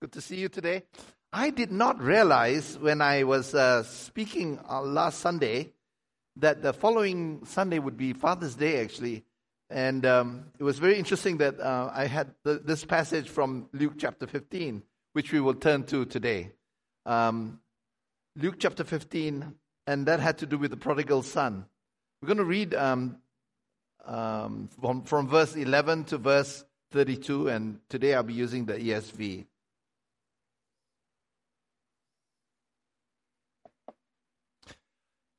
Good to see you today. I did not realize when I was uh, speaking uh, last Sunday that the following Sunday would be Father's Day, actually. And um, it was very interesting that uh, I had the, this passage from Luke chapter 15, which we will turn to today. Um, Luke chapter 15, and that had to do with the prodigal son. We're going to read um, um from, from verse 11 to verse 32, and today I'll be using the ESV.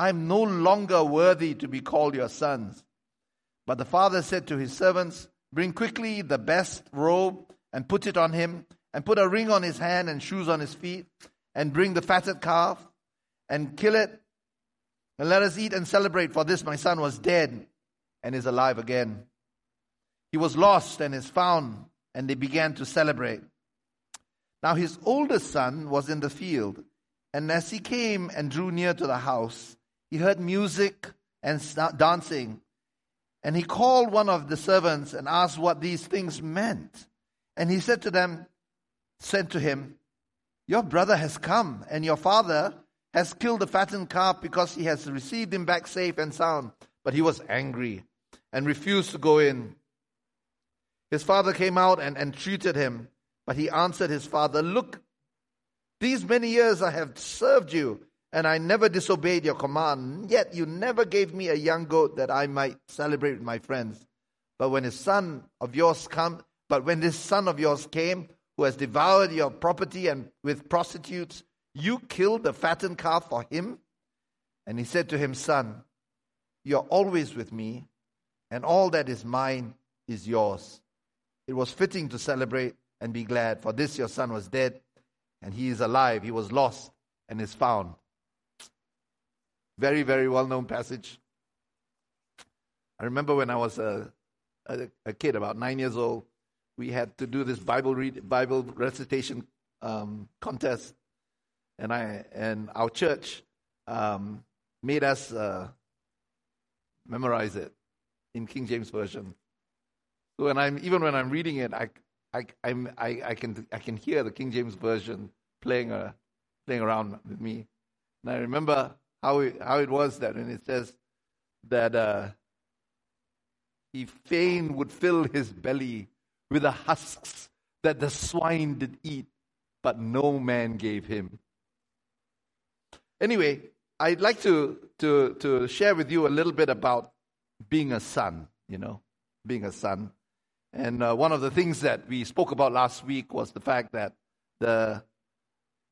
I am no longer worthy to be called your sons. But the father said to his servants, Bring quickly the best robe and put it on him, and put a ring on his hand and shoes on his feet, and bring the fatted calf and kill it, and let us eat and celebrate, for this my son was dead and is alive again. He was lost and is found, and they began to celebrate. Now his oldest son was in the field, and as he came and drew near to the house, he heard music and dancing. And he called one of the servants and asked what these things meant. And he said to them, said to him, Your brother has come, and your father has killed the fattened calf because he has received him back safe and sound. But he was angry and refused to go in. His father came out and entreated him, but he answered his father, Look, these many years I have served you and I never disobeyed your command. Yet you never gave me a young goat that I might celebrate with my friends. But when his son of yours come, but when this son of yours came, who has devoured your property and with prostitutes, you killed the fattened calf for him? And he said to him, Son, you're always with me, and all that is mine is yours. It was fitting to celebrate and be glad, for this your son was dead, and he is alive. He was lost and is found. Very, very well known passage. I remember when I was a, a, a, kid, about nine years old, we had to do this Bible read, Bible recitation um, contest, and I and our church um, made us uh, memorize it in King James version. So when I'm even when I'm reading it, I I I'm, I, I can I can hear the King James version playing uh, playing around with me. And I remember how it, how it was that, and it says that uh, he fain would fill his belly with the husks that the swine did eat, but no man gave him. Anyway, I'd like to, to, to share with you a little bit about being a son, you know, being a son. And uh, one of the things that we spoke about last week was the fact that the,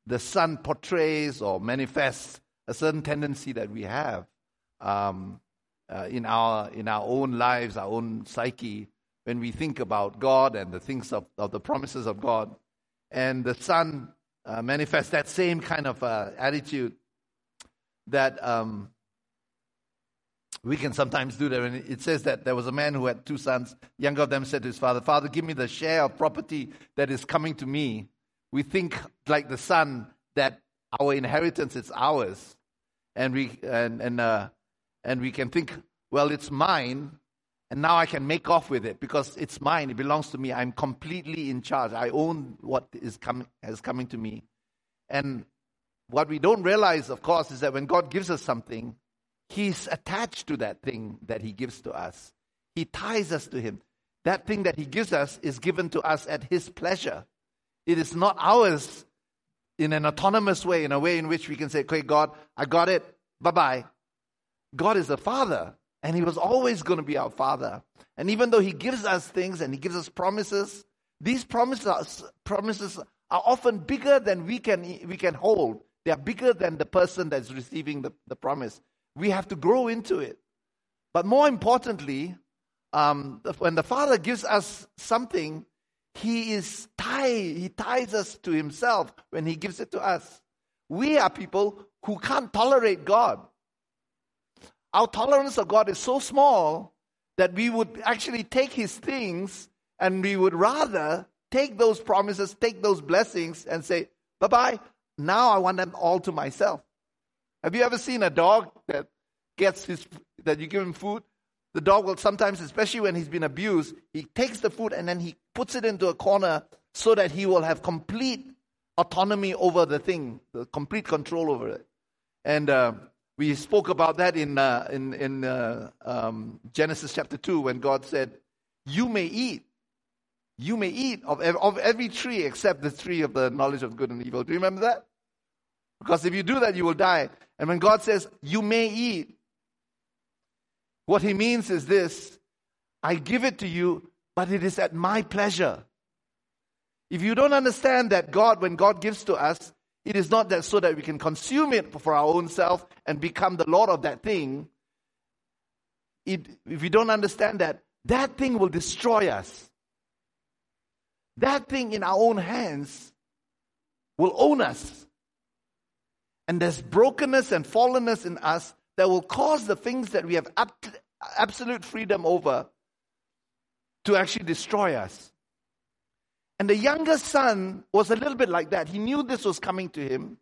the son portrays or manifests a certain tendency that we have um, uh, in our in our own lives, our own psyche, when we think about God and the things of, of the promises of God, and the Son uh, manifests that same kind of uh, attitude that um, we can sometimes do that. And it says that there was a man who had two sons. Younger of them said to his father, "Father, give me the share of property that is coming to me." We think like the son that our inheritance is ours and we and and uh, and we can think, well, it's mine, and now I can make off with it because it's mine. It belongs to me. I'm completely in charge. I own what is coming is coming to me. And what we don't realize, of course, is that when God gives us something, He's attached to that thing that He gives to us. He ties us to Him. That thing that He gives us is given to us at His pleasure. It is not ours in an autonomous way, in a way in which we can say, okay, God, I got it. Bye bye. God is a father. And he was always going to be our father. And even though he gives us things and he gives us promises, these promises, promises are often bigger than we can, we can hold. They are bigger than the person that's receiving the, the promise. We have to grow into it. But more importantly, um, when the Father gives us something, He is tie, He ties us to Himself when He gives it to us. We are people who can't tolerate God. Our tolerance of God is so small that we would actually take His things and we would rather take those promises, take those blessings, and say, bye bye, now I want them all to myself. Have you ever seen a dog that gets his, that you give him food? The dog will sometimes, especially when he's been abused, he takes the food and then he puts it into a corner so that he will have complete autonomy over the thing, the complete control over it. And uh, we spoke about that in, uh, in, in uh, um, Genesis chapter 2 when God said, You may eat. You may eat of, of every tree except the tree of the knowledge of good and evil. Do you remember that? Because if you do that, you will die. And when God says, You may eat, what he means is this I give it to you, but it is at my pleasure. If you don't understand that God, when God gives to us, it is not that so that we can consume it for our own self and become the Lord of that thing. It, if we don't understand that, that thing will destroy us. That thing in our own hands will own us. And there's brokenness and fallenness in us that will cause the things that we have absolute freedom over to actually destroy us. And the younger son was a little bit like that. He knew this was coming to him.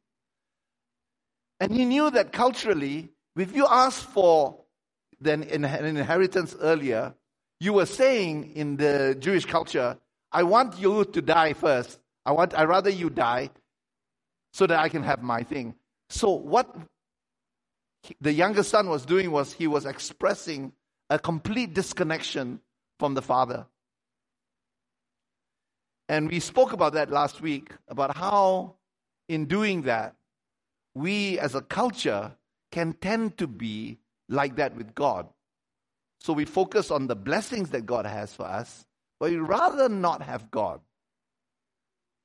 And he knew that culturally, if you asked for an inheritance earlier, you were saying in the Jewish culture, I want you to die first. I want I rather you die so that I can have my thing. So what the younger son was doing was he was expressing a complete disconnection from the father. And we spoke about that last week about how, in doing that, we as a culture can tend to be like that with God. So we focus on the blessings that God has for us, but we'd rather not have God.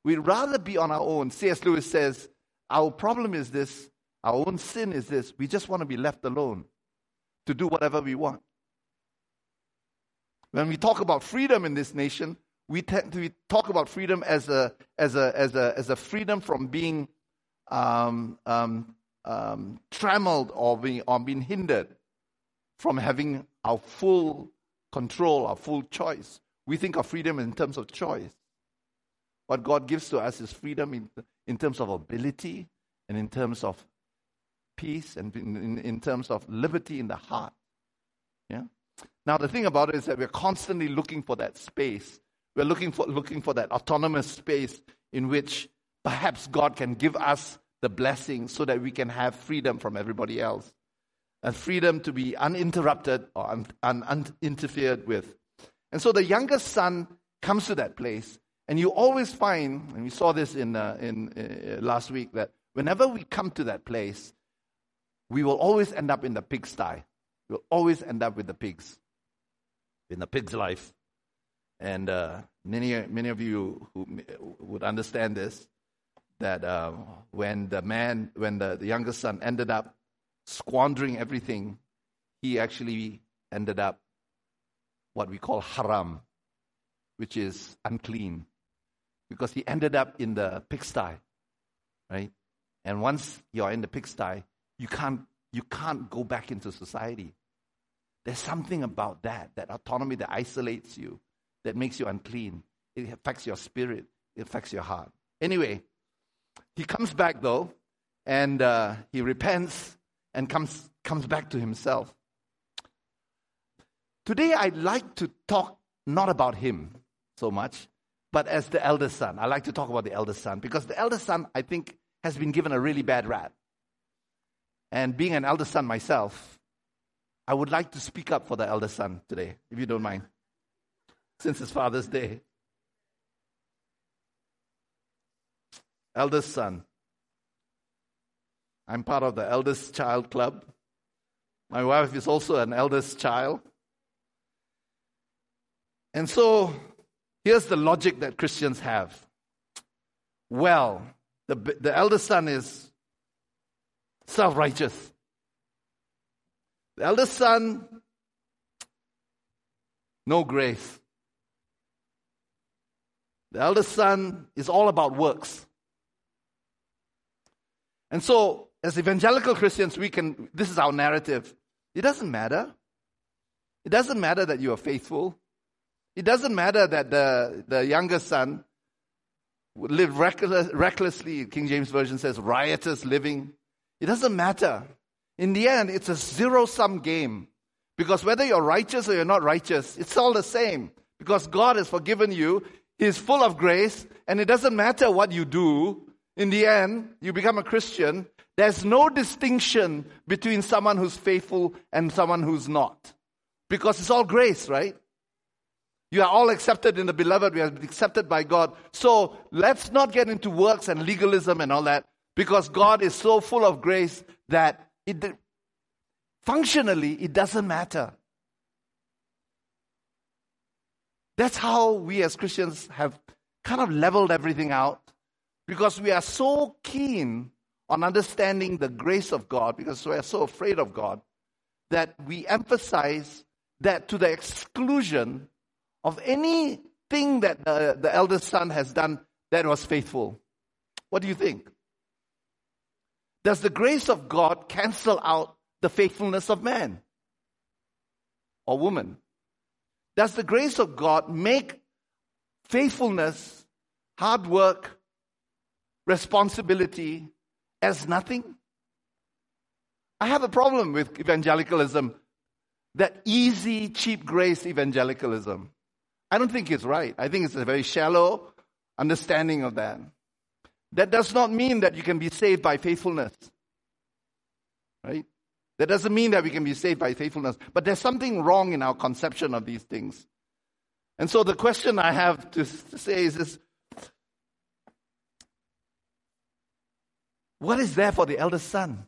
We'd rather be on our own. C.S. Lewis says, Our problem is this, our own sin is this, we just want to be left alone to do whatever we want. When we talk about freedom in this nation, we tend to talk about freedom as a, as a, as a, as a freedom from being um, um, um, trammeled or being, or being hindered from having our full control, our full choice. We think of freedom in terms of choice. What God gives to us is freedom in, in terms of ability and in terms of peace and in, in, terms of liberty in the heart. Yeah? Now, the thing about it is that we're constantly looking for that space we're looking for, looking for that autonomous space in which perhaps God can give us the blessing so that we can have freedom from everybody else. And freedom to be uninterrupted or un, un, uninterfered with. And so the youngest son comes to that place. And you always find, and we saw this in, uh, in uh, last week, that whenever we come to that place, we will always end up in the pigsty. We'll always end up with the pigs, in the pig's life. And uh, many, many of you who would understand this, that uh, when the man, when the, the youngest son ended up squandering everything, he actually ended up what we call haram, which is unclean, because he ended up in the pigsty, right? And once you're in the pigsty, you can't you can't go back into society. There's something about that, that autonomy that isolates you that makes you unclean. It affects your spirit, it affects your heart. Anyway, he comes back though, and uh, he repents, and comes, comes back to himself. Today, I'd like to talk not about him so much, but as the eldest son. I like to talk about the eldest son because the eldest son, I think, has been given a really bad rap. And being an eldest son myself, I would like to speak up for the eldest son today, if you don't mind, since it's Father's Day. Eldest son. I'm part of the eldest child club. My wife is also an eldest child. And so here's the logic that Christians have. Well, the, the eldest son is self righteous. The eldest son, no grace. The eldest son is all about works. And so, as evangelical Christians, we can, this is our narrative. It doesn't matter. It doesn't matter that you are faithful. It doesn't matter that the, the younger son lived reckless, recklessly, King James Version says riotous living. It doesn't matter. In the end, it's a zero sum game. Because whether you're righteous or you're not righteous, it's all the same. Because God has forgiven you, He is full of grace, and it doesn't matter what you do. In the end, you become a Christian. There's no distinction between someone who's faithful and someone who's not. Because it's all grace, right? You are all accepted in the beloved. We are accepted by God. So let's not get into works and legalism and all that because God is so full of grace that it, functionally it doesn't matter. That's how we as Christians have kind of leveled everything out because we are so keen on understanding the grace of God because we are so afraid of God that we emphasize that to the exclusion of anything that the, the eldest son has done that was faithful. What do you think? Does the grace of God cancel out the faithfulness of man or woman? Does the grace of God make faithfulness, hard work, responsibility as nothing? I have a problem with evangelicalism, that easy, cheap grace evangelicalism. I don't think it's right. I think it's a very shallow understanding of that. That does not mean that you can be saved by faithfulness. Right? That doesn't mean that we can be saved by faithfulness. But there's something wrong in our conception of these things. And so the question I have to, say is this What is there for the eldest son?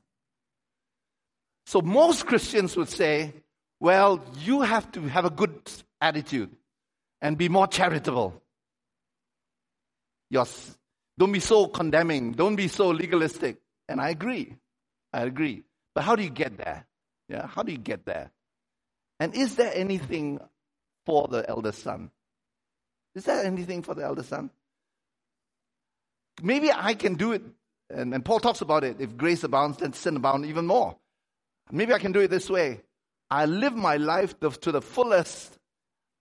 So most Christians would say, well, you have to have a good attitude and be more charitable. Yes. Don't be so condemning. Don't be so legalistic. And I agree. I agree. But how do you get there? Yeah, how do you get there? And is there anything for the eldest son? Is there anything for the eldest son? Maybe I can do it. And, and Paul talks about it. If grace abounds, then sin abounds even more. Maybe I can do it this way. I live my life to the fullest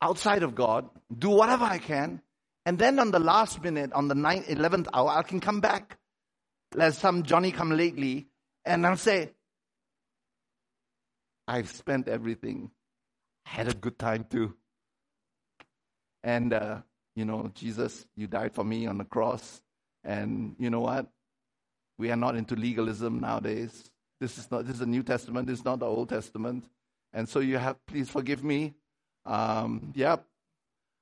outside of God, do whatever I can, and then on the last minute, on the ninth, 11th hour, I can come back, let some Johnny come lately, and I'll say, I've spent everything. Had a good time too. And, uh, you know, Jesus, you died for me on the cross. And you know what? We are not into legalism nowadays. This is not, this is the New Testament, this is not the Old Testament. And so you have, please forgive me. Um, yep.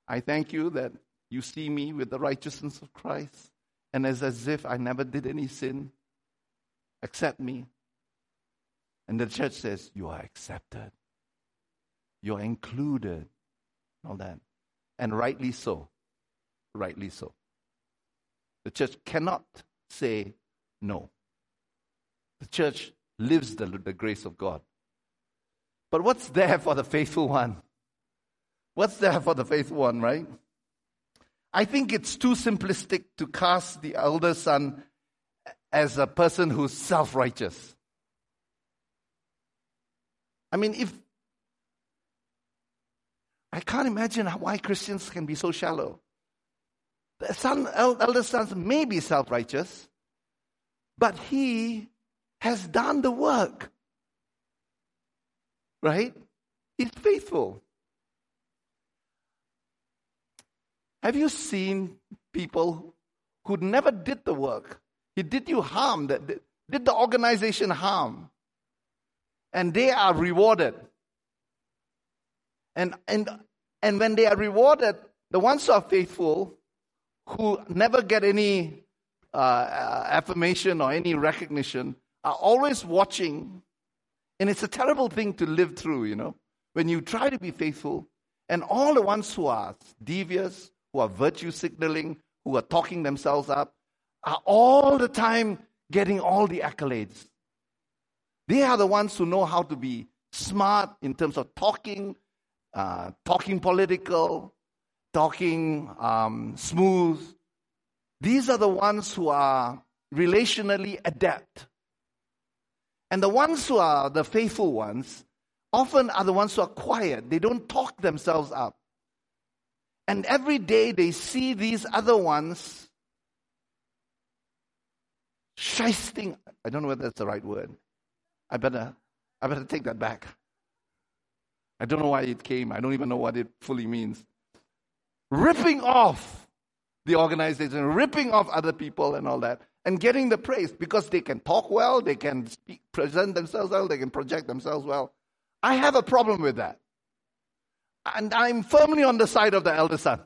I thank you that you see me with the righteousness of Christ. And it's as if I never did any sin. Accept me. And the church says, You are accepted. You're included. All that. And rightly so. Rightly so. The church cannot say no. The church lives the, the grace of God. But what's there for the faithful one? What's there for the faithful one, right? I think it's too simplistic to cast the elder son as a person who's self righteous. I mean, if I can't imagine why Christians can be so shallow. The son, elder son may be self righteous, but he has done the work. right? He's faithful. Have you seen people who never did the work? He did you harm, did the organization harm, and they are rewarded. And, and, and when they are rewarded, the ones who are faithful, who never get any uh, uh affirmation or any recognition, are always watching. And it's a terrible thing to live through, you know, when you try to be faithful, and all the ones who are devious, who are virtue signaling, who are talking themselves up, are all the time getting all the accolades. They are the ones who know how to be smart in terms of talking, uh, talking political, talking um, smooth. These are the ones who are relationally adept. And the ones who are the faithful ones often are the ones who are quiet. They don't talk themselves up. And every day they see these other ones shysting. I don't know whether that's the right word. I better, I better take that back. I don't know why it came. I don't even know what it fully means. Ripping off the organization, ripping off other people and all that, and getting the praise because they can talk well, they can speak, present themselves well, they can project themselves well. I have a problem with that. And I'm firmly on the side of the elder son.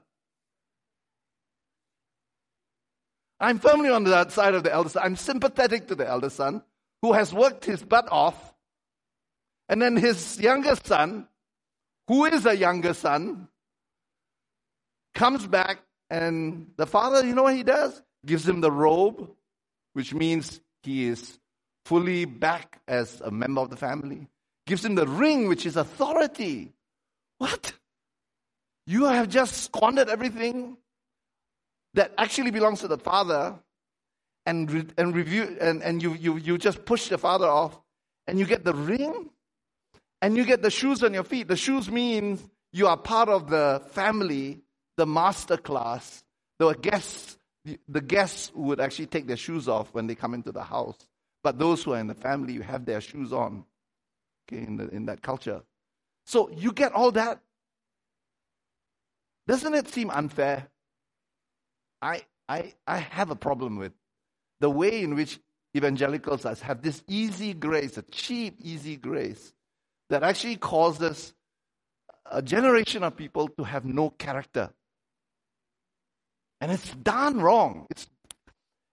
I'm firmly on the side of the elder son. I'm sympathetic to the elder son who has worked his butt off. And then his younger son, who is a younger son, comes back and the father, you know what he does? Gives him the robe, which means he is fully back as a member of the family. Gives him the ring, which is authority. What? You have just squandered everything that actually belongs to the father and, re- and review and, and you, you, you just push the father off and you get the ring and you get the shoes on your feet. The shoes means you are part of the family, the master class. The guests, the guests would actually take their shoes off when they come into the house. But those who are in the family, you have their shoes on. Okay, in, the, in that culture. So you get all that. Doesn't it seem unfair? I, I, I have a problem with the way in which evangelicals have this easy grace, a cheap, easy grace, that actually causes a generation of people to have no character. And it's done wrong. It's,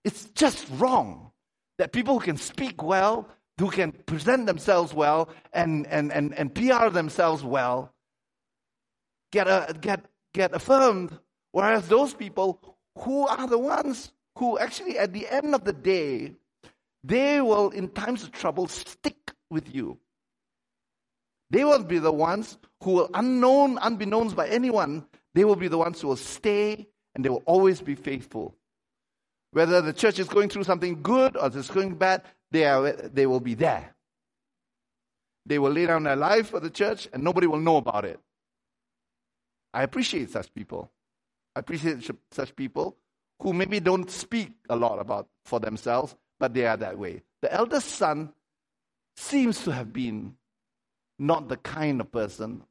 it's just wrong that people who can speak well, who can present themselves well, and, and, and, and PR themselves well, get, a, get, get affirmed, whereas those people who are the ones who actually, at the end of the day, they will, in times of trouble, stick with you. They will be the ones who will, unknown, unbeknownst by anyone, they will be the ones who will stay and they will always be faithful. Whether the church is going through something good or it's going bad, they, are, they will be there. They will lay down their life for the church and nobody will know about it. I appreciate such people. I appreciate such people who maybe don't speak a lot about for themselves, but they are that way. The eldest son seems to have been not the kind of person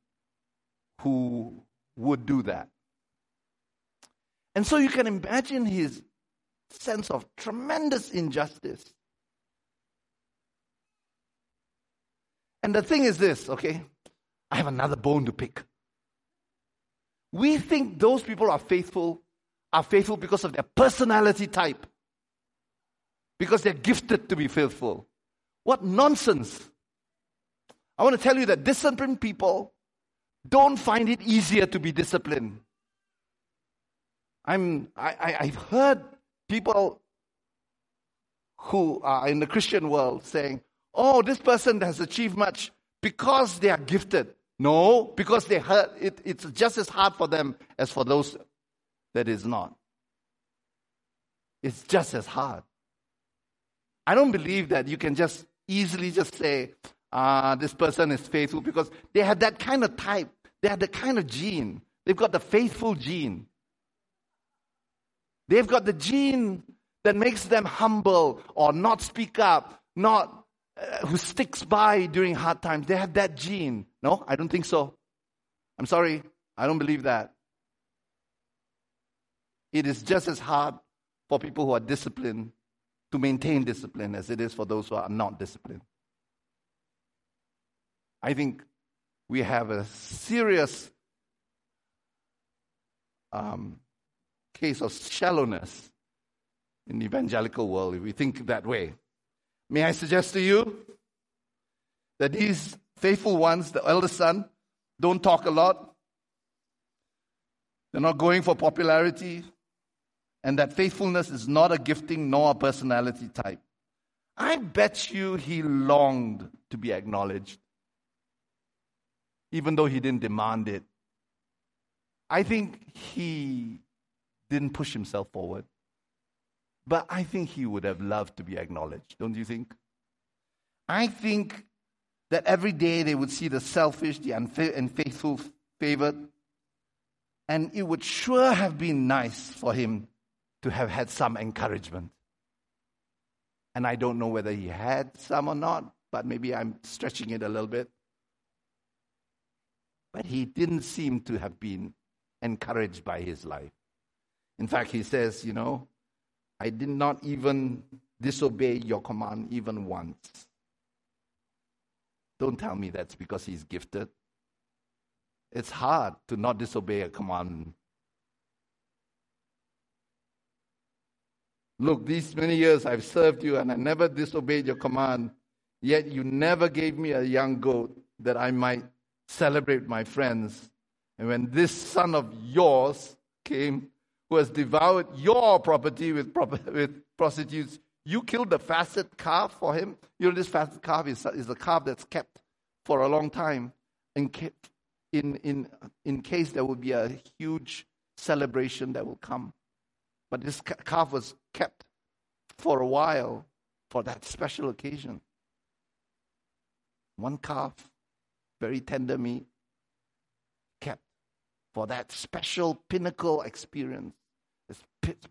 who would do that. And so you can imagine his sense of tremendous injustice. And the thing is this, okay? I have another bone to pick. We think those people are faithful, are faithful because of their personality type, because they're gifted to be faithful. What nonsense! I want to tell you that disciplined people don't find it easier to be disciplined. I'm, I, I, I've heard people who are in the Christian world saying, oh, this person has achieved much because they are gifted. No, because they hurt, it, it's just as hard for them as for those that is not. It's just as hard. I don't believe that you can just easily just say, ah, this person is faithful because they have that kind of type. They have the kind of gene. They've got the faithful gene. They've got the gene that makes them humble or not speak up, not uh, who sticks by during hard times. They have that gene. No, I don't think so. I'm sorry. I don't believe that. It is just as hard for people who are disciplined to maintain discipline as it is for those who are not disciplined. I think we have a serious um, case of shallowness in the evangelical world if we think that way. May I suggest to you that these faithful ones, the eldest son, don't talk a lot. They're not going for popularity. And that faithfulness is not a gifting nor a personality type. I bet you he longed to be acknowledged, even though he didn't demand it. I think he didn't push himself forward. But I think he would have loved to be acknowledged, don't you think? I think that every day they would see the selfish, the unfaithful favored, and it would sure have been nice for him to have had some encouragement. And I don't know whether he had some or not, but maybe I'm stretching it a little bit. But he didn't seem to have been encouraged by his life. In fact, he says, You know, I did not even disobey your command even once. Don't tell me that's because he's gifted. It's hard to not disobey a command. Look, these many years I've served you and I never disobeyed your command, yet you never gave me a young goat that I might celebrate my friends. And when this son of yours came, who has devoured your property with, with prostitutes, you killed the fatted calf for him. You know, this fatted calf is, is a calf that's kept for a long time in, in, in, in case there will be a huge celebration that will come. But this calf was kept for a while for that special occasion. One calf, very tender meat, kept for that special pinnacle experience, this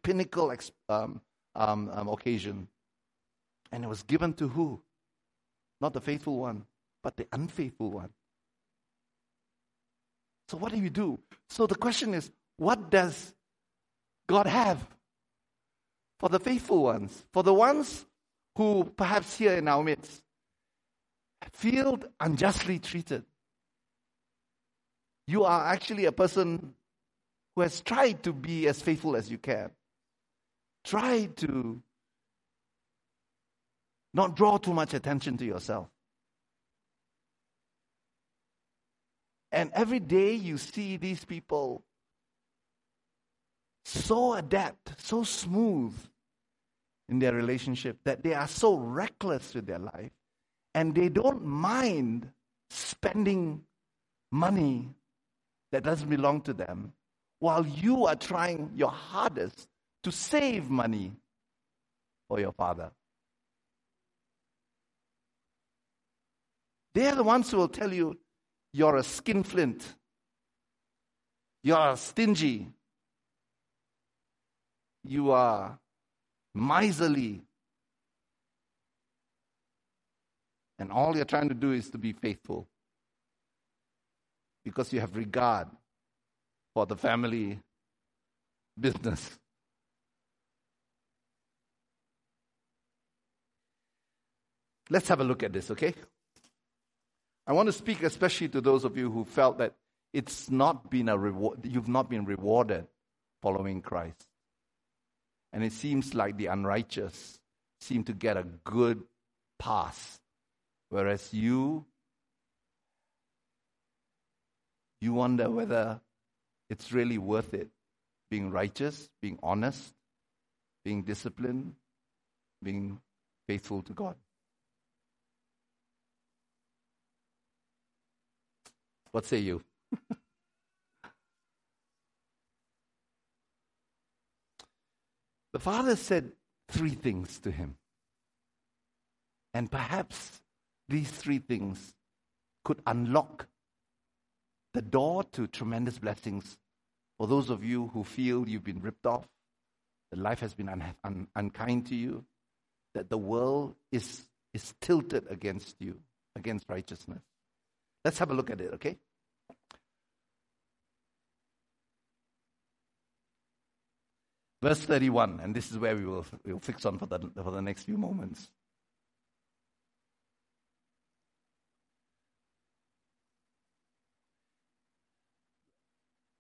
pinnacle um, um, um, occasion. And it was given to who? Not the faithful one, but the unfaithful one. So, what do you do? So, the question is what does God have for the faithful ones, for the ones who perhaps here in our midst feel unjustly treated. You are actually a person who has tried to be as faithful as you can. Try to not draw too much attention to yourself. And every day you see these people so adept, so smooth in their relationship that they are so reckless with their life and they don't mind spending money that doesn't belong to them while you are trying your hardest to save money for your father. They are the ones who will tell you you're a skinflint, you're stingy, you are miserly. And all you're trying to do is to be faithful because you have regard for the family business. Let's have a look at this, okay? I want to speak especially to those of you who felt that it's not been a reward, you've not been rewarded following Christ. And it seems like the unrighteous seem to get a good pass, whereas you, you wonder whether it's really worth it being righteous, being honest, being disciplined, being faithful to God. What say you? The father said three things to him. And perhaps these three things could unlock the door to tremendous blessings for those of you who feel you've been ripped off, that life has been un- un- unkind to you, that the world is is tilted against you, against righteousness. Let's have a look at it, okay? Verse 31, and this is where we will we'll fix on for the, for the next few moments.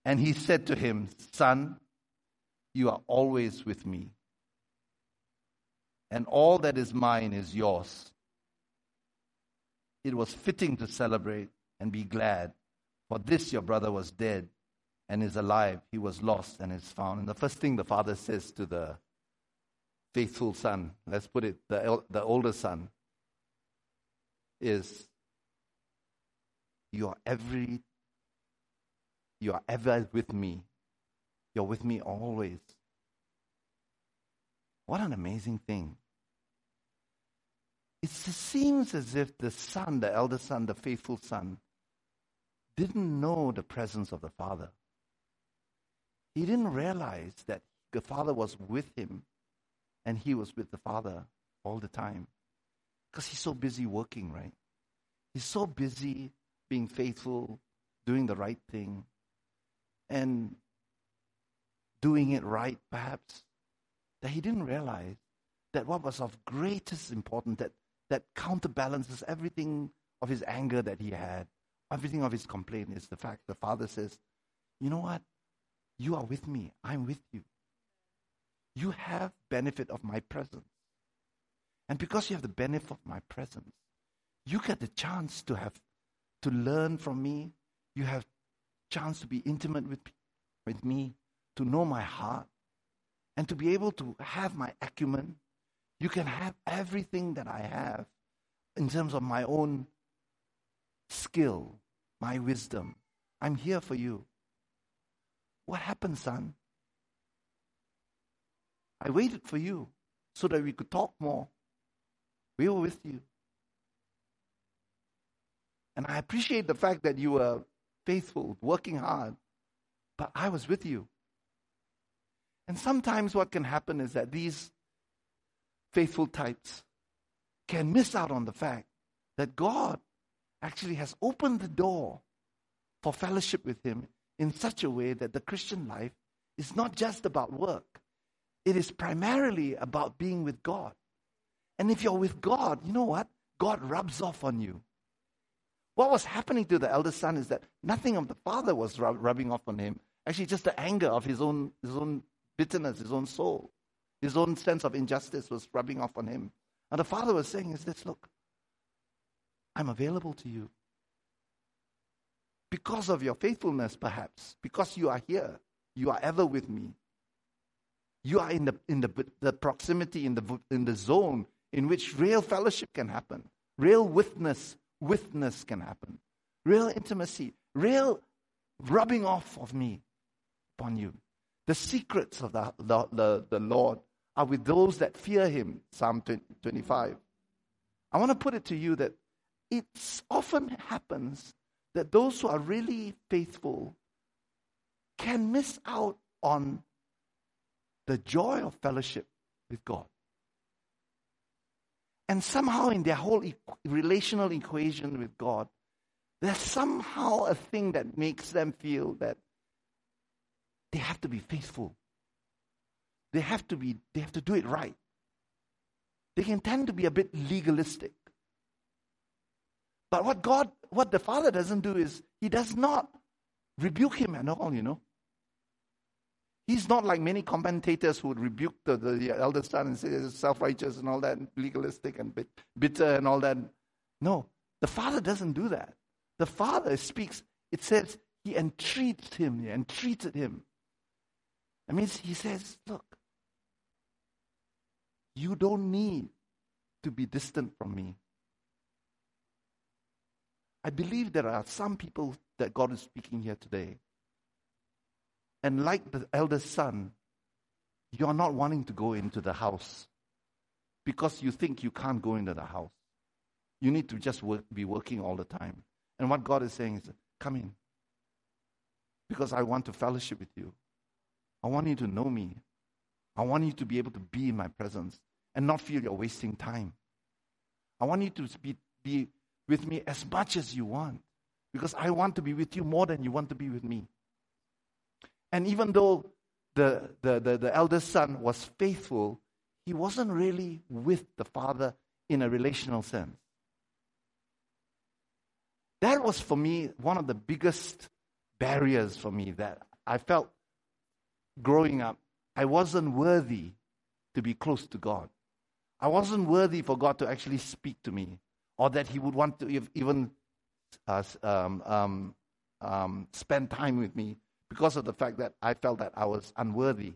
And he said to him, Son, you are always with me, and all that is mine is yours. It was fitting to celebrate and be glad, for this your brother was dead and is alive. He was lost and is found. And the first thing the father says to the faithful son, let's put it, the, the older son, is, You are every, you are ever with me. You're with me always. What an amazing thing. It seems as if the son, the elder son, the faithful son, didn't know the presence of the father. He didn't realize that the Father was with him and he was with the Father all the time. Because he's so busy working, right? He's so busy being faithful, doing the right thing, and doing it right, perhaps, that he didn't realize that what was of greatest importance, that, that counterbalances everything of his anger that he had, everything of his complaint, is the fact the Father says, You know what? You are with me. I'm with you. You have benefit of my presence. And because you have the benefit of my presence, you get the chance to have to learn from me. You have chance to be intimate with, with me, to know my heart, and to be able to have my acumen. You can have everything that I have in terms of my own skill, my wisdom. I'm here for you. What happened, son? I waited for you so that we could talk more. We were with you. And I appreciate the fact that you were faithful, working hard, but I was with you. And sometimes what can happen is that these faithful types can miss out on the fact that God actually has opened the door for fellowship with Him in such a way that the Christian life is not just about work, it is primarily about being with God. And if you're with God, you know what? God rubs off on you. What was happening to the eldest son is that nothing of the father was rub- rubbing off on him. Actually, just the anger of his own, his own bitterness, his own soul, his own sense of injustice was rubbing off on him. And the father was saying, Is this, look, I'm available to you because of your faithfulness, perhaps, because you are here, you are ever with me. You are in the, in the, the proximity, in the, in the zone in which real fellowship can happen, real witness, witness can happen, real intimacy, real rubbing off of me upon you. The secrets of the, the, the, the Lord are with those that fear him, Psalm 25. I want to put it to you that it often happens that those who are really faithful can miss out on the joy of fellowship with God. And somehow, in their whole e- relational equation with God, there's somehow a thing that makes them feel that they have to be faithful. They have to be, they have to do it right. They can tend to be a bit legalistic. But what God, what the Father doesn't do is, He does not rebuke him at all, you know. He's not like many commentators who would rebuke the, the elder son and say it's self righteous and all that, and legalistic and bitter and all that. No, the Father doesn't do that. The Father speaks, it says, He entreats him, He entreated him. That means He says, Look, you don't need to be distant from me. I believe there are some people that God is speaking here today. And like the eldest son, you're not wanting to go into the house because you think you can't go into the house. You need to just work, be working all the time. And what God is saying is, come in. Because I want to fellowship with you. I want you to know me. I want you to be able to be in my presence and not feel you're wasting time. I want you to be, be with me as much as you want because I want to be with you more than you want to be with me. And even though the, the, the, the eldest son was faithful, he wasn't really with the father in a relational sense. That was for me one of the biggest barriers for me that I felt growing up. I wasn't worthy to be close to God. I wasn't worthy for God to actually speak to me or that He would want to even uh, um, um, um, spend time with me because of the fact that I felt that I was unworthy.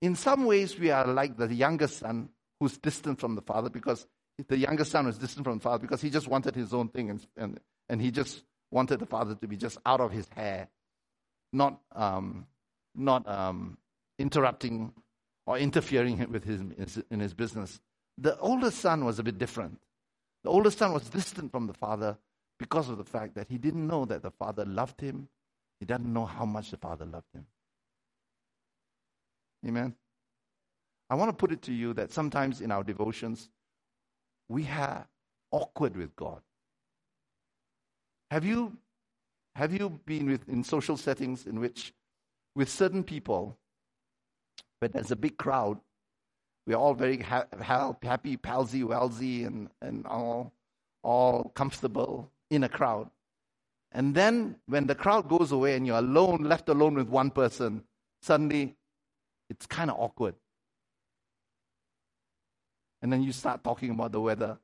In some ways, we are like the younger son who's distant from the father because the younger son was distant from the father because he just wanted his own thing and, and, and he just wanted the father to be just out of his hair, not, um, not um, interrupting or interfering with his, in his business. The oldest son was a bit different. The oldest son was distant from the father because of the fact that he didn't know that the father loved him. He doesn't know how much the father loved him. Amen. I want to put it to you that sometimes in our devotions, we are awkward with God. Have you, have you been with, in social settings in which, with certain people, when there's a big crowd, we're all very ha- ha- happy, palsy, welsy, and, and all, all comfortable in a crowd. And then when the crowd goes away and you're alone, left alone with one person, suddenly it's kind of awkward. And then you start talking about the weather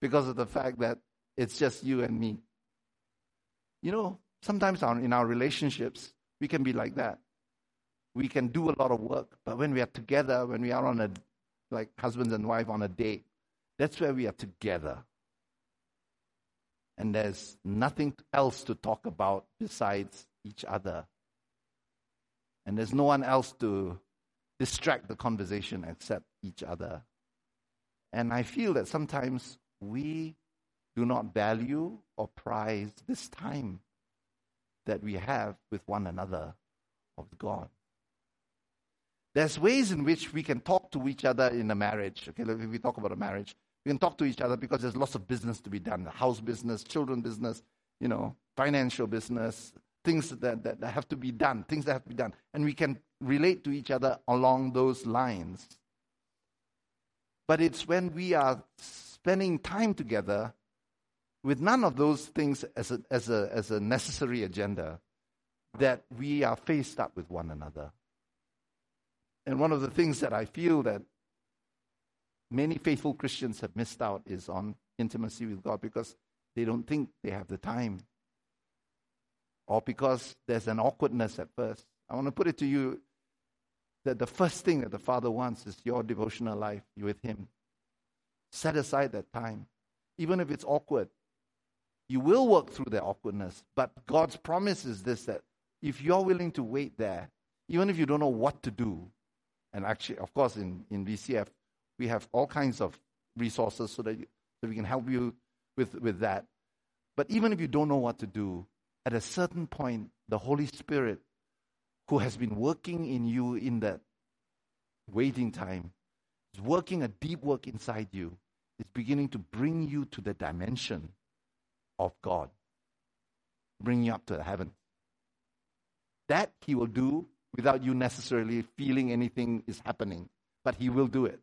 because of the fact that it's just you and me. You know, sometimes in our relationships, we can be like that. We can do a lot of work, but when we are together, when we are on a, like husbands and wife on a date, that's where we are together. And there's nothing else to talk about besides each other. And there's no one else to distract the conversation except each other. And I feel that sometimes we do not value or prize this time that we have with one another of God. There's ways in which we can talk to each other in a marriage. Okay, if we talk about a marriage, we can talk to each other because there's lots of business to be done house business, children business, you know, financial business, things that, that, that have to be done, things that have to be done. And we can relate to each other along those lines. But it's when we are spending time together with none of those things as a, as a, as a necessary agenda that we are faced up with one another. And one of the things that I feel that many faithful Christians have missed out is on intimacy with God because they don't think they have the time or because there's an awkwardness at first. I want to put it to you that the first thing that the Father wants is your devotional life with Him. Set aside that time, even if it's awkward. You will work through the awkwardness, but God's promise is this that if you're willing to wait there, even if you don't know what to do, and actually, of course, in, in VCF, we have all kinds of resources so that, you, so we can help you with, with that. But even if you don't know what to do, at a certain point, the Holy Spirit, who has been working in you in that waiting time, is working a deep work inside you, is beginning to bring you to the dimension of God, bring you up to heaven. That He will do without you necessarily feeling anything is happening, but He will do it.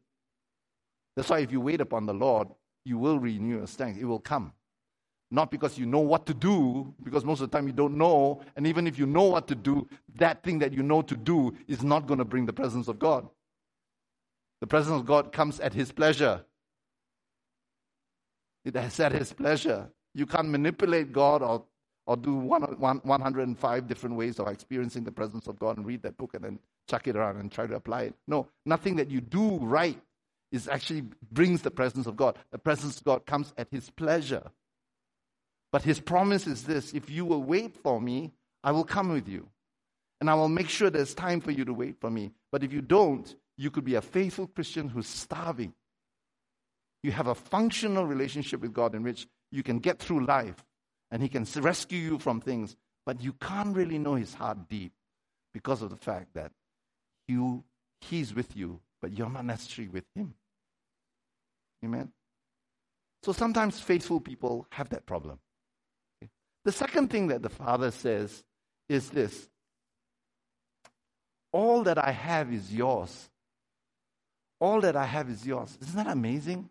That's why if you wait upon the Lord, you will renew your strength. It will come. Not because you know what to do, because most of the time you don't know. And even if you know what to do, that thing that you know to do is not going to bring the presence of God. The presence of God comes at His pleasure. It has at His pleasure. You can't manipulate God or, or do one, one, 105 different ways of experiencing the presence of God and read that book and then chuck it around and try to apply it. No, nothing that you do right is actually brings the presence of God. The presence of God comes at His pleasure. But his promise is this if you will wait for me, I will come with you. And I will make sure there's time for you to wait for me. But if you don't, you could be a faithful Christian who's starving. You have a functional relationship with God in which you can get through life and He can rescue you from things, but you can't really know His heart deep because of the fact that you, He's with you, but you're not necessarily with Him. Amen. So sometimes faithful people have that problem. Okay. The second thing that the Father says is this All that I have is yours. All that I have is yours. Isn't that amazing?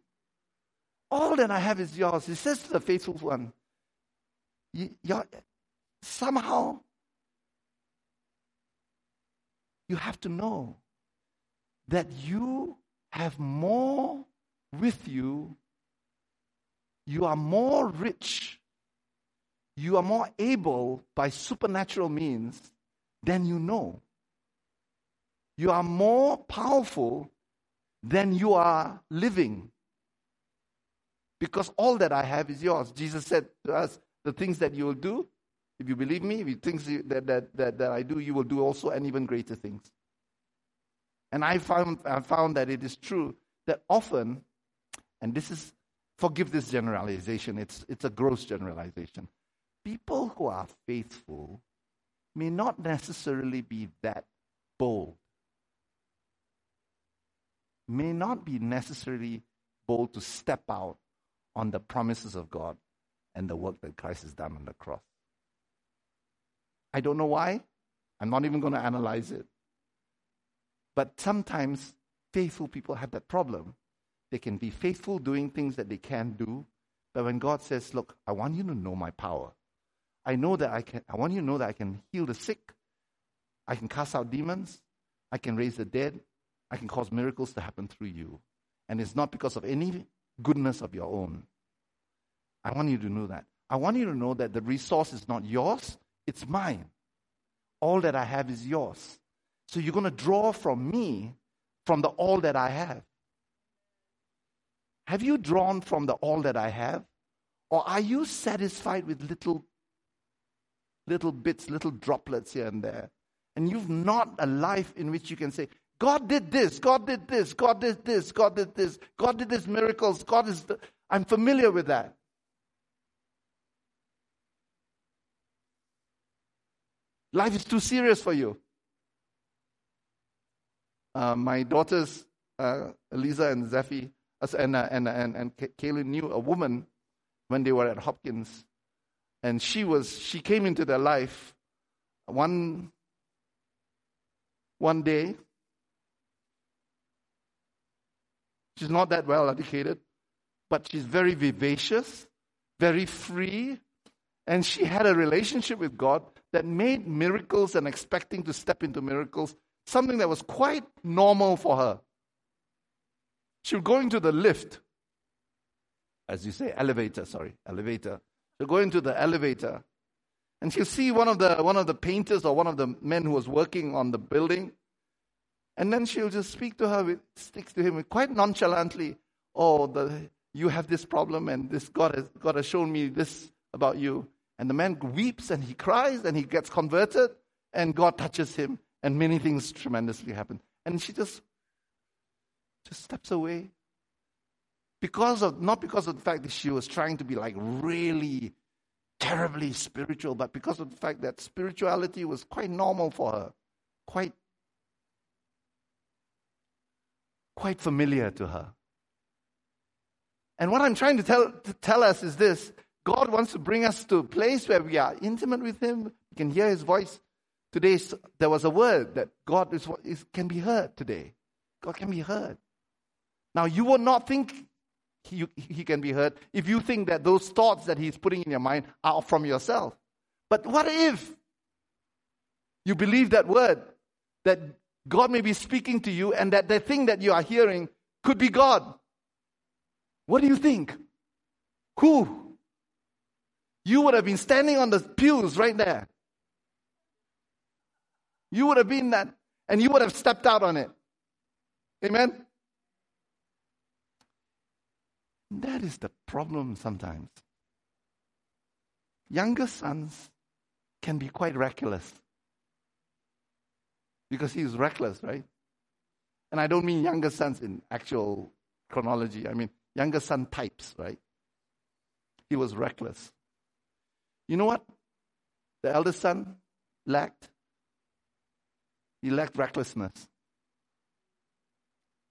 All that I have is yours. He says to the faithful one, you, somehow you have to know that you have more with you. You are more rich. You are more able by supernatural means than you know. You are more powerful than you are living. Because all that I have is yours. Jesus said to us, The things that you will do, if you believe me, you think that, that, that, that I do, you will do also and even greater things. And I found, I found that it is true that often, and this is, forgive this generalization, it's, it's a gross generalization. People who are faithful may not necessarily be that bold, may not be necessarily bold to step out on the promises of God and the work that Christ has done on the cross. I don't know why. I'm not even going to analyze it. But sometimes faithful people have that problem. They can be faithful doing things that they can do, but when God says, Look, I want you to know my power. I know that I can I want you to know that I can heal the sick, I can cast out demons, I can raise the dead, I can cause miracles to happen through you. And it's not because of any goodness of your own. I want you to know that. I want you to know that the resource is not yours, it's mine. All that I have is yours. So you're going to draw from me from the all that I have. Have you drawn from the all that I have? Or are you satisfied with little little bits, little droplets here and there? And you've not a life in which you can say, God did this, God did this, God did this, God did this, God did this miracles, God is the, I'm familiar with that. Life is too serious for you. Uh, my daughters, uh, Eliza and Zephy, and, uh, and, and, and Kaylin knew a woman when they were at Hopkins. And she was, she came into their life one, one day. She's not that well educated, but she's very vivacious, very free, and she had a relationship with God that made miracles and expecting to step into miracles something that was quite normal for her. She would go into the lift, as you say, elevator, sorry, elevator. She'll go into the elevator and she'll see one of the one of the painters or one of the men who was working on the building. And then she'll just speak to her, with, speaks to him quite nonchalantly. Oh, the, you have this problem, and this God has God has shown me this about you. And the man weeps and he cries and he gets converted, and God touches him, and many things tremendously happen. And she just just steps away. Because of not because of the fact that she was trying to be like really terribly spiritual, but because of the fact that spirituality was quite normal for her, quite quite familiar to her. And what I'm trying to tell, to tell us is this God wants to bring us to a place where we are intimate with Him, we can hear His voice. Today, there was a word that God is, is, can be heard today. God can be heard. Now, you will not think he, he can be heard if you think that those thoughts that He's putting in your mind are from yourself. But what if you believe that word, that God may be speaking to you, and that the thing that you are hearing could be God? What do you think? Who you would have been standing on the pews right there. You would have been that, and you would have stepped out on it. Amen? That is the problem sometimes. Younger sons can be quite reckless. Because he's reckless, right? And I don't mean younger sons in actual chronology, I mean younger son types, right? He was reckless. You know what the eldest son lacked? He lacked recklessness.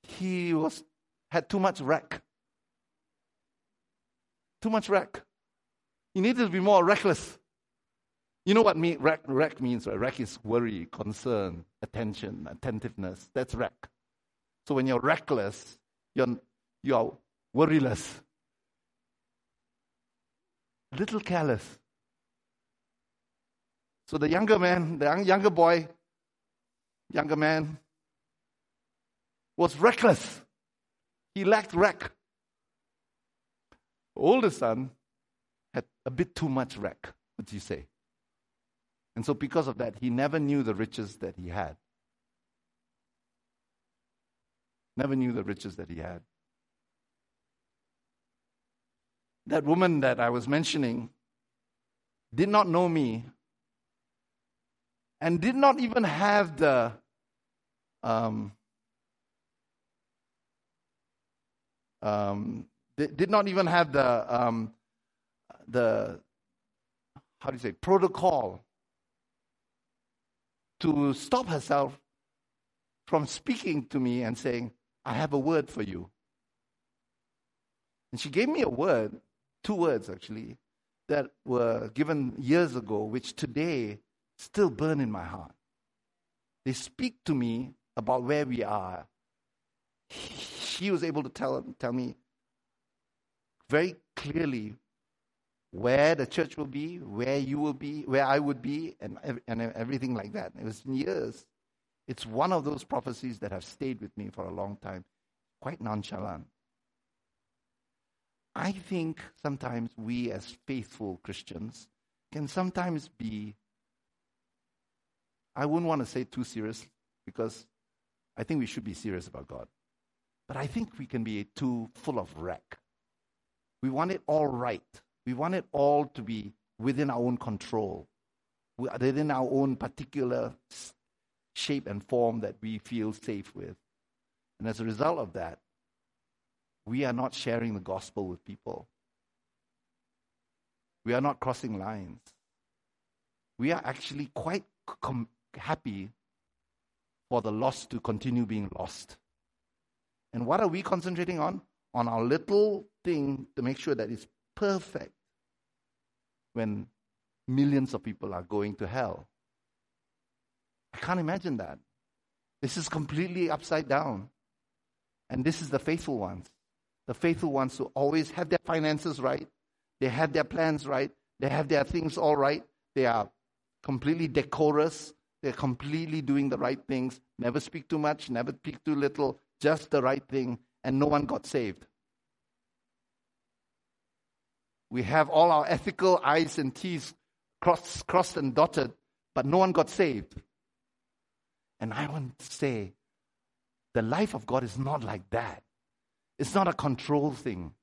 He was had too much reck. Too much reck. You needed to be more reckless. You know what me, reck, reck means, right? Reck is worry, concern, attention, attentiveness. That's reck. So when you're reckless, you're, you're worryless, little careless. So the younger man, the younger boy, younger man, was reckless. He lacked reck. Older son had a bit too much reck, would you say? And so, because of that, he never knew the riches that he had. Never knew the riches that he had. That woman that I was mentioning did not know me and did not even have the um, um, did not even have the um, the how do you say protocol to stop herself from speaking to me and saying, "I have a word for you." And she gave me a word, two words actually, that were given years ago, which today still burn in my heart. They speak to me about where we are. She was able to tell, tell me very clearly where the church will be, where you will be, where I would be, and, and everything like that. It was years. It's one of those prophecies that have stayed with me for a long time, quite nonchalant. I think sometimes we, as faithful Christians, can sometimes be, I wouldn't want to say too serious because I think we should be serious about God. But I think we can be too full of reck. We want it all right. We want it all to be within our own control, within our own particular shape and form that we feel safe with. And as a result of that, we are not sharing the gospel with people. We are not crossing lines. We are actually quite com- happy for the lost to continue being lost. And what are we concentrating on? On our little thing to make sure that it's perfect when millions of people are going to hell. I can't imagine that. This is completely upside down. And this is the faithful ones. The faithful ones who always have their finances right, they have their plans right, they have their things all right, they are completely decorous, they're completely doing the right things, never speak too much, never speak too little, just the right thing, and no one got saved. We have all our ethical I's and T's crossed, crossed and dotted, but no one got saved. And I want to say, the life of God is not like that. It's not a control thing.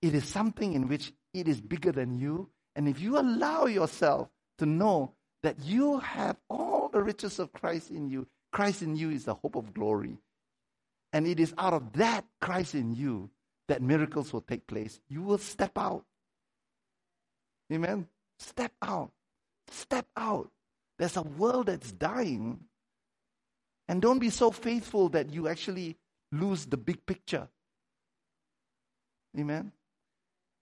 It is something in which it is bigger than you. And if you allow yourself to know that you have all the riches of Christ in you, Christ in you is the hope of glory. And it is out of that Christ in you that miracles will take place. You will step out. Amen? Step out. Step out. There's a world that's dying. And don't be so faithful that you actually lose the big picture. Amen?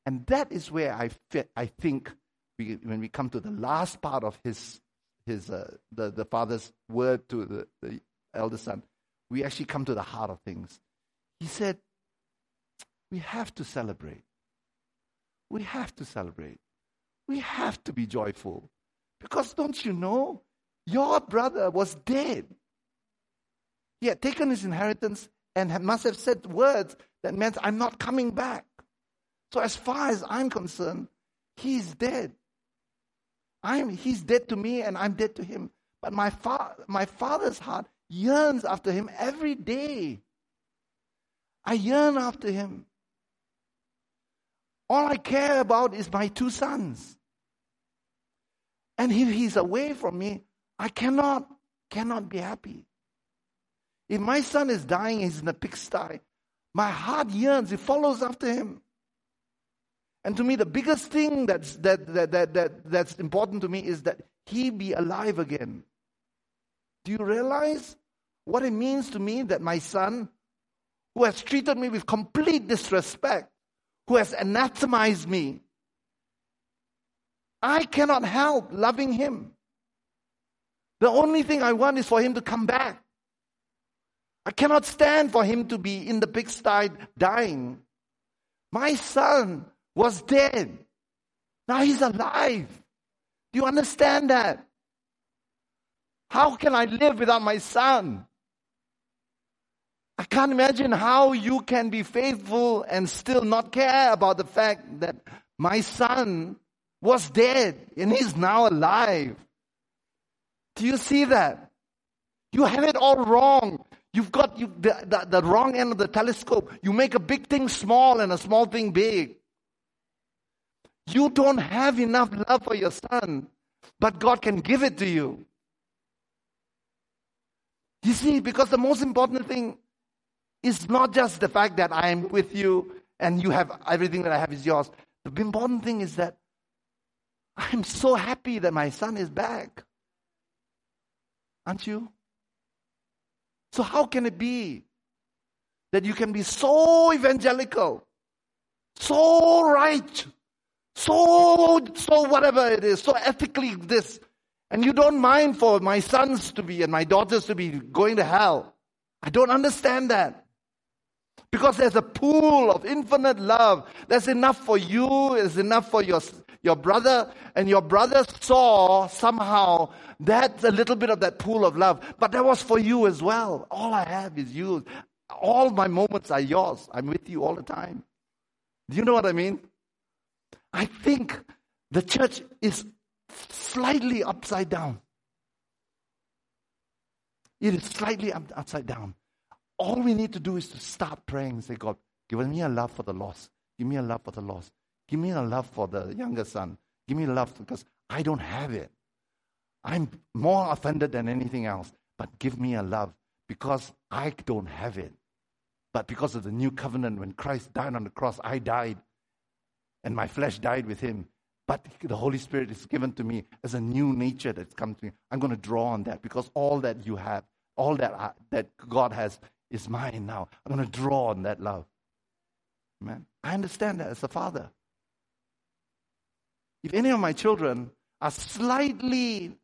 And that is where I, fit, I think we, when we come to the last part of his, his uh, the, the father's word to the, the elder son, we actually come to the heart of things. He said, We have to celebrate. We have to celebrate. We have to be joyful. Because don't you know, your brother was dead. He had taken his inheritance and must have said words that meant, I'm not coming back. So, as far as I'm concerned, he's dead. I'm, he's dead to me and I'm dead to him. But my, fa- my father's heart yearns after him every day. I yearn after him. All I care about is my two sons. And if he's away from me, I cannot, cannot be happy. If my son is dying, he's in a pigsty, my heart yearns, it follows after him. And to me, the biggest thing that's, that, that, that, that, that's important to me is that he be alive again. Do you realize what it means to me that my son, who has treated me with complete disrespect, who has anathemized me. I cannot help loving him. The only thing I want is for him to come back. I cannot stand for him to be in the pigsty dying. My son was dead. Now he's alive. Do you understand that? How can I live without my son? I can't imagine how you can be faithful and still not care about the fact that my son was dead and he's now alive. Do you see that? You have it all wrong. You've got you, the, the, the wrong end of the telescope. You make a big thing small and a small thing big. You don't have enough love for your son, but God can give it to you. You see, because the most important thing is not just the fact that I am with you and you have everything that I have is yours. The important thing is that I'm so happy that my son is back. Aren't you? So, how can it be that you can be so evangelical, so right, so, so whatever it is, so ethically this, and you don't mind for my sons to be and my daughters to be going to hell? I don't understand that. Because there's a pool of infinite love. There's enough for you, there's enough for your, your brother, and your brother saw somehow that a little bit of that pool of love. But that was for you as well. All I have is you. All my moments are yours. I'm with you all the time. Do you know what I mean? I think the church is slightly upside down. It is slightly upside down. All we need to do is to start praying and say, God, give me a love for the lost. Give me a love for the lost. Give me a love for the younger son. Give me love because I don't have it. I'm more offended than anything else. But give me a love because I don't have it. But because of the new covenant, when Christ died on the cross, I died and my flesh died with him. But the Holy Spirit is given to me as a new nature that's come to me. I'm going to draw on that because all that you have, all that, I, that God has is mine now. I'm going to draw on that love. Man, I understand that as a father. If any of my children are slightly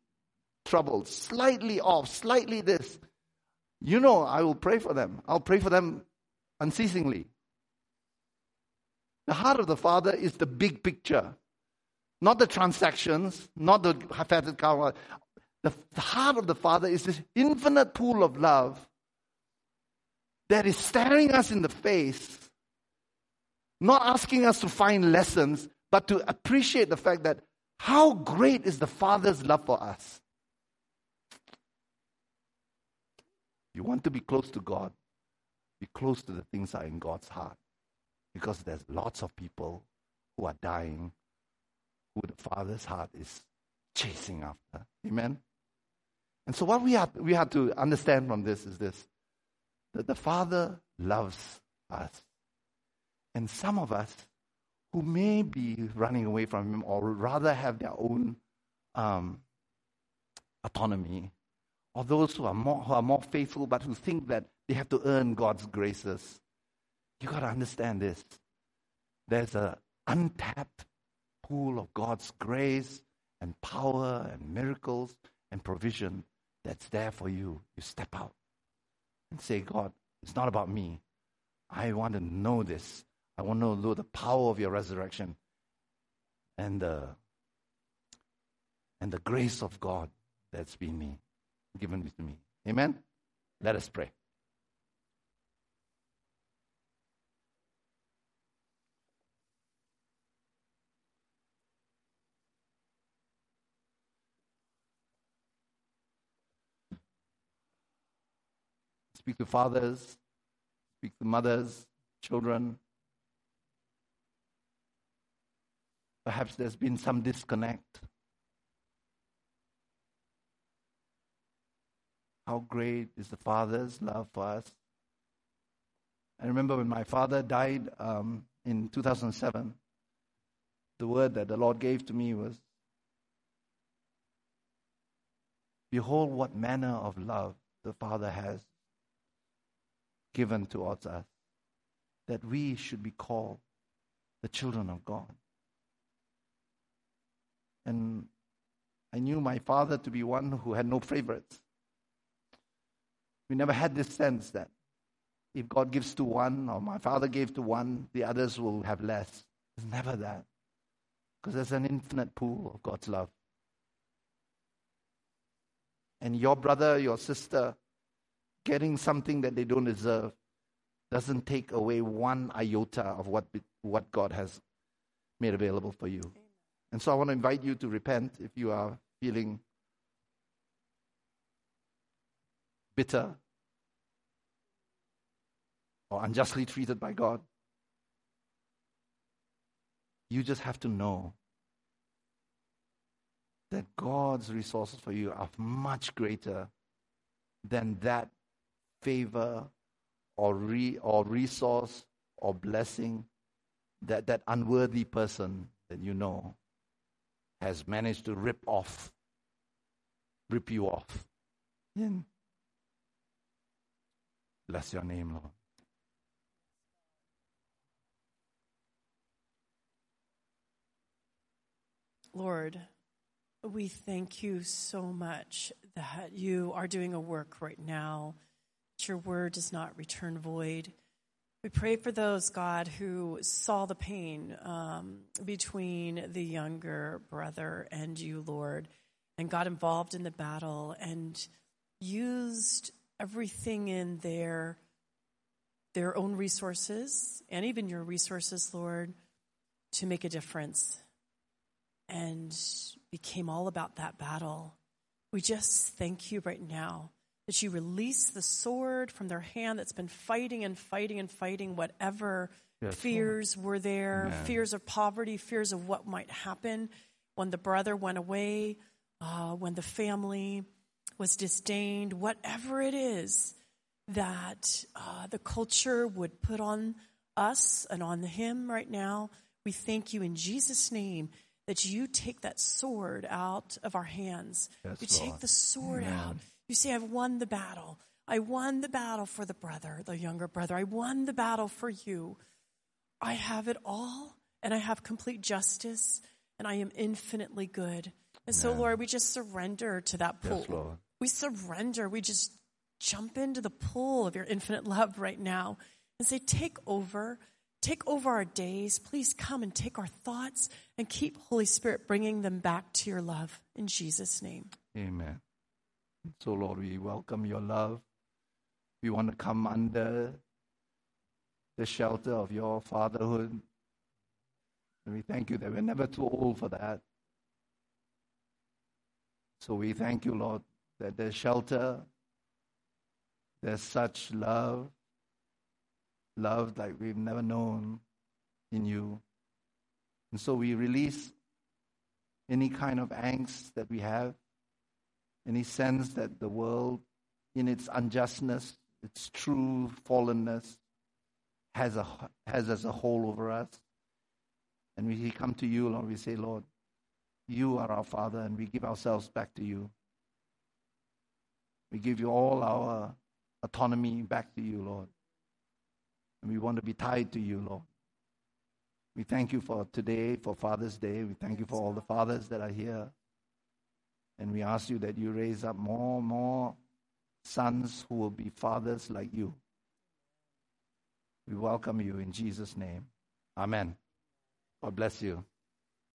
troubled, slightly off, slightly this, you know, I will pray for them. I'll pray for them unceasingly. The heart of the Father is the big picture, not the transactions, not the fatted cow. The, the heart of the Father is this infinite pool of love that is staring us in the face, not asking us to find lessons, but to appreciate the fact that how great is the Father's love for us. You want to be close to God, be close to the things that are in God's heart. Because there's lots of people who are dying, who the Father's heart is chasing after. Amen? And so, what we have, we have to understand from this is this that the Father loves us. And some of us who may be running away from Him or rather have their own um, autonomy, or those who are, more, who are more faithful but who think that they have to earn God's graces, you got to understand this. There's an untapped pool of God's grace and power and miracles and provision that's there for you. You step out and say, God, it's not about me. I want to know this. I want to know the power of your resurrection and the, and the grace of God that's been me, given to me. Amen? Let us pray. speak to fathers, speak to mothers, children. Perhaps there's been some disconnect. How great is the Father's love for us? I remember when my father died um, in 2007, the word that the Lord gave to me was Behold, what manner of love the Father has given towards us that we should be called the children of God. And I knew my father to be one who had no favorites. We never had this sense that if God gives to one, or my father gave to one, the others will have less. It's never that. Because there's an infinite pool of God's love. And your brother, your sister, getting something that they don't deserve doesn't take away one iota of what, what God has made available for you. And so I want to invite you to repent if you are feeling bitter or unjustly treated by God. You just have to know that God's resources for you are much greater than that favor or, re, or resource or blessing that that unworthy person that you know has managed to rip off, rip you off. Bless your name, Lord. Lord, we thank you so much that you are doing a work right now, that your word does not return void. We pray for those, God, who saw the pain um, between the younger brother and you, Lord, and got involved in the battle and used everything in their their own resources and even your resources, Lord, to make a difference and became all about that battle. We just thank you right now that you release the sword from their hand that's been fighting and fighting and fighting whatever yes, fears Lord. were there Amen. fears of poverty, fears of what might happen when the brother went away, uh, when the family was disdained, whatever it is that uh, the culture would put on us and on him right now. We thank you in Jesus' name that you take that sword out of our hands. Yes, you take Lord. the sword Amen. out. You say, I've won the battle. I won the battle for the brother, the younger brother. I won the battle for you. I have it all, and I have complete justice, and I am infinitely good. And Amen. so, Lord, we just surrender to that pool. Yes, we surrender. We just jump into the pool of your infinite love right now and say, Take over. Take over our days. Please come and take our thoughts and keep Holy Spirit bringing them back to your love. In Jesus' name. Amen. So, Lord, we welcome your love. We want to come under the shelter of your fatherhood. And we thank you that we're never too old for that. So we thank you, Lord, that there's shelter, there's such love, love like we've never known in you. And so we release any kind of angst that we have, any sense that the world, in its unjustness, its true fallenness, has, a, has as a hold over us. And we come to you, Lord, we say, Lord, you are our Father, and we give ourselves back to you. We give you all our autonomy back to you, Lord. And we want to be tied to you, Lord. We thank you for today, for Father's Day. We thank you for all the fathers that are here. And we ask you that you raise up more and more sons who will be fathers like you. We welcome you in Jesus' name. Amen. God bless you.